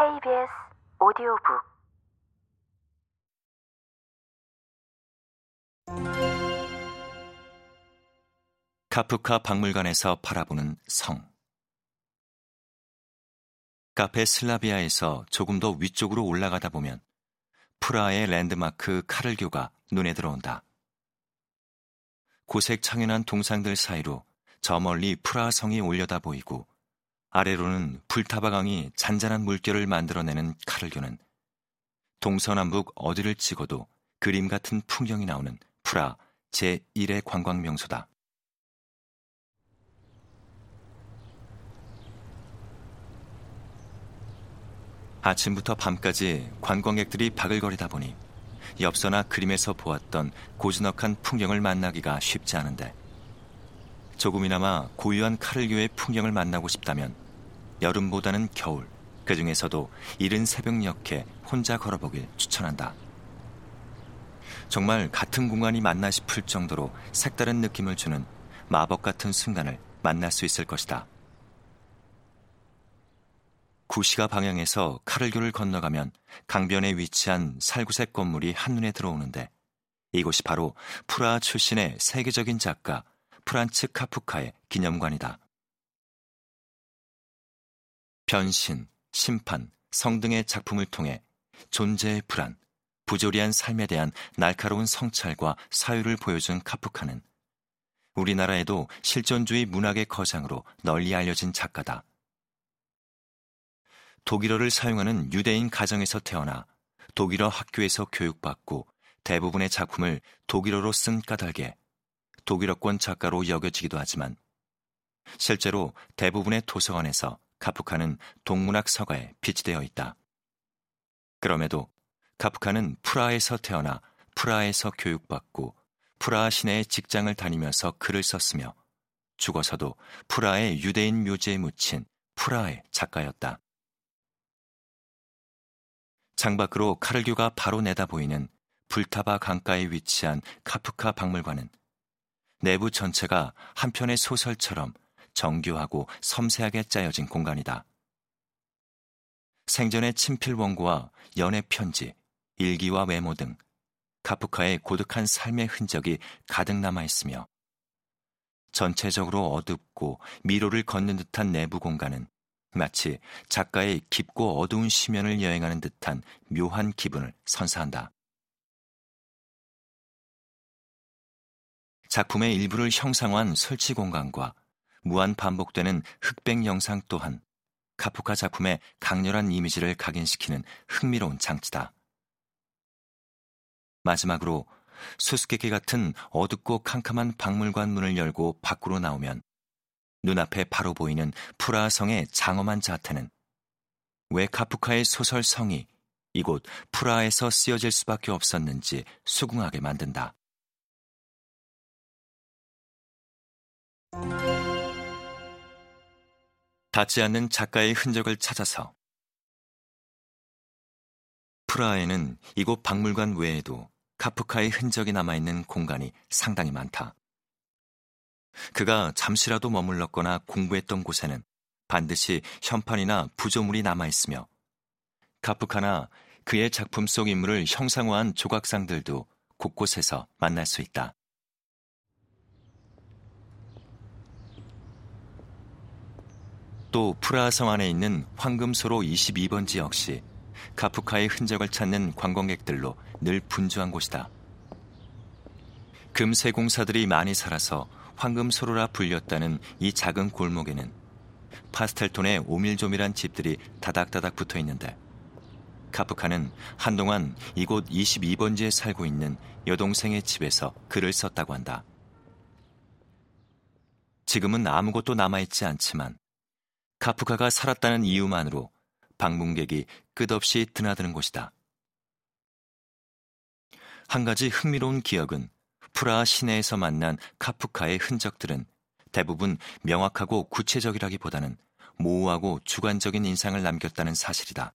KBS 오디오북 카프카 박물관에서 바라보는 성. 카페 슬라비아에서 조금 더 위쪽으로 올라가다 보면 프라하의 랜드마크 카를교가 눈에 들어온다. 고색 창연한 동상들 사이로 저 멀리 프라하 성이 올려다 보이고 아래로는 불타바강이 잔잔한 물결을 만들어내는 카를교는 동서남북 어디를 찍어도 그림 같은 풍경이 나오는 프라 제1의 관광 명소다. 아침부터 밤까지 관광객들이 바글거리다 보니 엽서나 그림에서 보았던 고즈넉한 풍경을 만나기가 쉽지 않은데 조금이나마 고유한 카를교의 풍경을 만나고 싶다면 여름보다는 겨울, 그 중에서도 이른 새벽녘에 혼자 걸어보길 추천한다. 정말 같은 공간이 맞나 싶을 정도로 색다른 느낌을 주는 마법 같은 순간을 만날 수 있을 것이다. 구시가 방향에서 카를교를 건너가면 강변에 위치한 살구색 건물이 한눈에 들어오는데 이곳이 바로 프라하 출신의 세계적인 작가 프란츠 카프카의 기념관이다. 변신, 심판, 성 등의 작품을 통해 존재의 불안, 부조리한 삶에 대한 날카로운 성찰과 사유를 보여준 카프카는 우리나라에도 실존주의 문학의 거장으로 널리 알려진 작가다. 독일어를 사용하는 유대인 가정에서 태어나 독일어 학교에서 교육받고 대부분의 작품을 독일어로 쓴 까닭에 독일어권 작가로 여겨지기도 하지만 실제로 대부분의 도서관에서 카프카는 동문학 서가에 비치되어 있다. 그럼에도 카프카는 프라하에서 태어나 프라하에서 교육받고 프라하 시내에 직장을 다니면서 글을 썼으며 죽어서도 프라하의 유대인 묘지에 묻힌 프라하의 작가였다. 창밖으로 카를교가 바로 내다보이는 불타바 강가에 위치한 카프카 박물관은 내부 전체가 한편의 소설처럼 정교하고 섬세하게 짜여진 공간이다. 생전의 친필 원고와 연애 편지, 일기와 외모 등 카프카의 고독한 삶의 흔적이 가득 남아 있으며 전체적으로 어둡고 미로를 걷는 듯한 내부 공간은 마치 작가의 깊고 어두운 시면을 여행하는 듯한 묘한 기분을 선사한다. 작품의 일부를 형상화한 설치 공간과 무한 반복되는 흑백 영상 또한 카프카 작품의 강렬한 이미지를 각인시키는 흥미로운 장치다. 마지막으로 수수께끼 같은 어둡고 캄캄한 박물관 문을 열고 밖으로 나오면 눈앞에 바로 보이는 프라하성의 장엄한 자태는 왜 카프카의 소설 성이 이곳 프라하에서 쓰여질 수밖에 없었는지 수긍하게 만든다. 닿지 않는 작가의 흔적을 찾아서 프라하에는 이곳 박물관 외에도 카프카의 흔적이 남아있는 공간이 상당히 많다. 그가 잠시라도 머물렀거나 공부했던 곳에는 반드시 현판이나 부조물이 남아있으며 카프카나 그의 작품 속 인물을 형상화한 조각상들도 곳곳에서 만날 수 있다. 또 프라하 성 안에 있는 황금소로 22번지 역시 카프카의 흔적을 찾는 관광객들로 늘 분주한 곳이다. 금세 공사들이 많이 살아서 황금소로라 불렸다는 이 작은 골목에는 파스텔톤의 오밀조밀한 집들이 다닥다닥 붙어 있는데 카프카는 한동안 이곳 22번지에 살고 있는 여동생의 집에서 글을 썼다고 한다. 지금은 아무것도 남아있지 않지만 카프카가 살았다는 이유만으로 방문객이 끝없이 드나드는 곳이다. 한 가지 흥미로운 기억은 프라하 시내에서 만난 카프카의 흔적들은 대부분 명확하고 구체적이라기보다는 모호하고 주관적인 인상을 남겼다는 사실이다.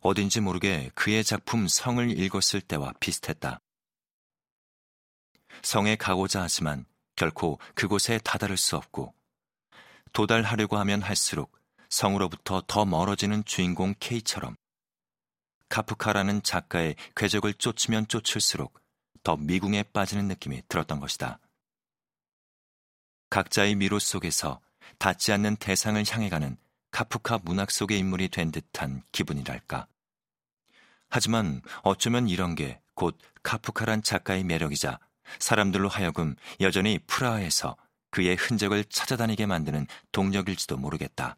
어딘지 모르게 그의 작품 성을 읽었을 때와 비슷했다. 성에 가고자 하지만 결코 그곳에 다다를 수 없고 도달하려고 하면 할수록 성으로부터 더 멀어지는 주인공 K처럼 카프카라는 작가의 궤적을 쫓으면 쫓을수록 더 미궁에 빠지는 느낌이 들었던 것이다. 각자의 미로 속에서 닿지 않는 대상을 향해 가는 카프카 문학 속의 인물이 된 듯한 기분이랄까. 하지만 어쩌면 이런 게 곧 카프카란 작가의 매력이자 사람들로 하여금 여전히 프라하에서 그의 흔적을 찾아다니게 만드는 동력일지도 모르겠다.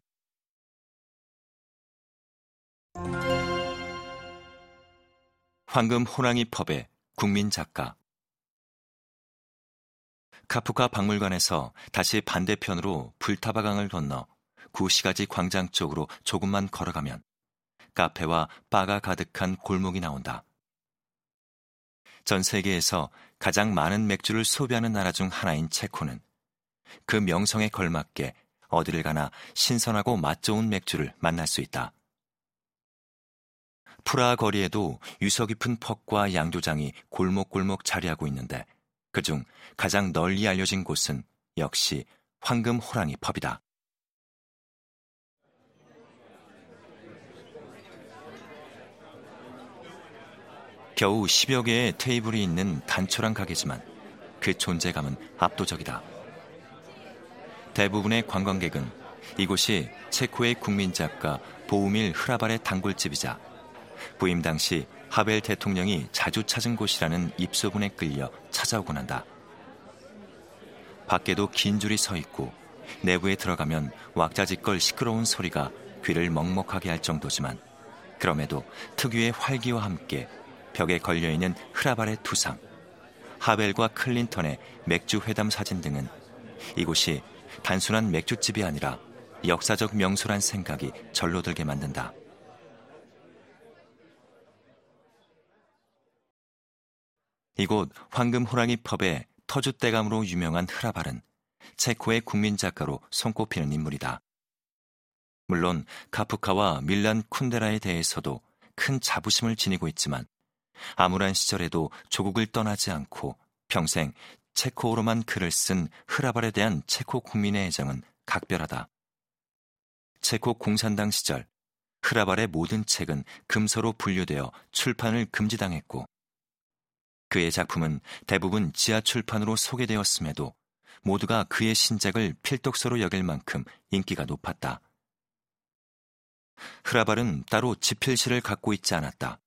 황금 호랑이 펍의 국민 작가 카프카 박물관에서 다시 반대편으로 불타바강을 건너 구시가지 광장 쪽으로 조금만 걸어가면 카페와 바가 가득한 골목이 나온다. 전 세계에서 가장 많은 맥주를 소비하는 나라 중 하나인 체코는 그 명성에 걸맞게 어디를 가나 신선하고 맛 좋은 맥주를 만날 수 있다. 프라하 거리에도 유서 깊은 펍과 양조장이 골목골목 자리하고 있는데 그중 가장 널리 알려진 곳은 역시 황금 호랑이 펍이다. 겨우 10여 개의 테이블이 있는 단촐한 가게지만 그 존재감은 압도적이다. 대부분의 관광객은 이곳이 체코의 국민 작가 보우밀 흐라발의 단골집이자 부임 당시 하벨 대통령이 자주 찾은 곳이라는 입소문에 끌려 찾아오곤 한다. 밖에도 긴 줄이 서 있고 내부에 들어가면 왁자지껄 시끄러운 소리가 귀를 먹먹하게 할 정도지만 그럼에도 특유의 활기와 함께 벽에 걸려있는 흐라발의 투상, 하벨과 클린턴의 맥주 회담 사진 등은 이곳이 단순한 맥주집이 아니라 역사적 명소란 생각이 절로 들게 만든다. 이곳 황금 호랑이 펍의 터줏대감으로 유명한 흐라발은 체코의 국민 작가로 손꼽히는 인물이다. 물론 카프카와 밀란 쿤데라에 대해서도 큰 자부심을 지니고 있지만 암울한 시절에도 조국을 떠나지 않고 평생 체코어로만 글을 쓴 흐라발에 대한 체코 국민의 애정은 각별하다. 체코 공산당 시절 흐라발의 모든 책은 금서로 분류되어 출판을 금지당했고 그의 작품은 대부분 지하 출판으로 소개되었음에도 모두가 그의 신작을 필독서로 여길 만큼 인기가 높았다. 흐라발은 따로 지필실을 갖고 있지 않았다.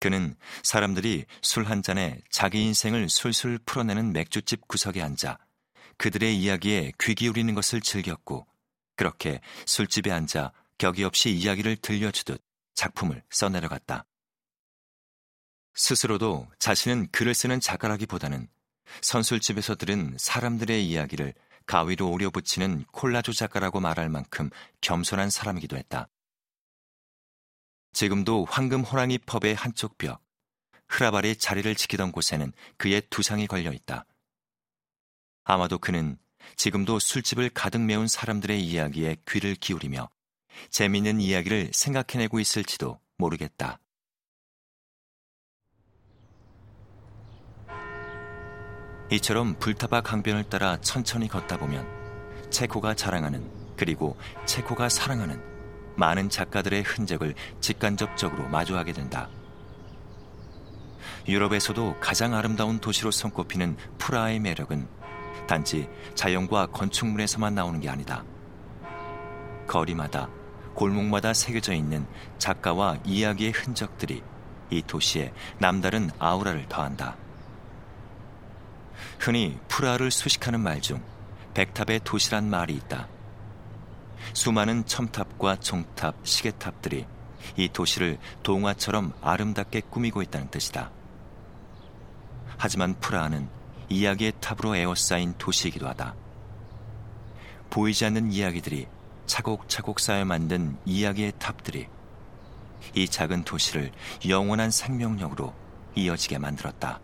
그는 사람들이 술 한 잔에 자기 인생을 술술 풀어내는 맥주집 구석에 앉아 그들의 이야기에 귀 기울이는 것을 즐겼고 그렇게 술집에 앉아 격이 없이 이야기를 들려주듯 작품을 써내려갔다. 스스로도 자신은 글을 쓰는 작가라기보다는 선술집에서 들은 사람들의 이야기를 가위로 오려 붙이는 콜라조 작가라고 말할 만큼 겸손한 사람이기도 했다. 지금도 황금 호랑이 펍의 한쪽 벽, 흐라발이 자리를 지키던 곳에는 그의 두상이 걸려 있다. 아마도 그는 지금도 술집을 가득 메운 사람들의 이야기에 귀를 기울이며 재미있는 이야기를 생각해내고 있을지도 모르겠다. 이처럼 불타바 강변을 따라 천천히 걷다 보면 체코가 자랑하는 그리고 체코가 사랑하는 많은 작가들의 흔적을 직간접적으로 마주하게 된다. 유럽에서도 가장 아름다운 도시로 손꼽히는 프라하의 매력은 단지 자연과 건축물에서만 나오는 게 아니다. 거리마다 골목마다 새겨져 있는 작가와 이야기의 흔적들이 이 도시에 남다른 아우라를 더한다. 흔히 프라하를 수식하는 말 중 백탑의 도시란 말이 있다. 수많은 첨탑과 종탑, 시계탑들이 이 도시를 동화처럼 아름답게 꾸미고 있다는 뜻이다. 하지만 프라하는 이야기의 탑으로 에워싸인 도시이기도 하다. 보이지 않는 이야기들이 차곡차곡 쌓여 만든 이야기의 탑들이 이 작은 도시를 영원한 생명력으로 이어지게 만들었다.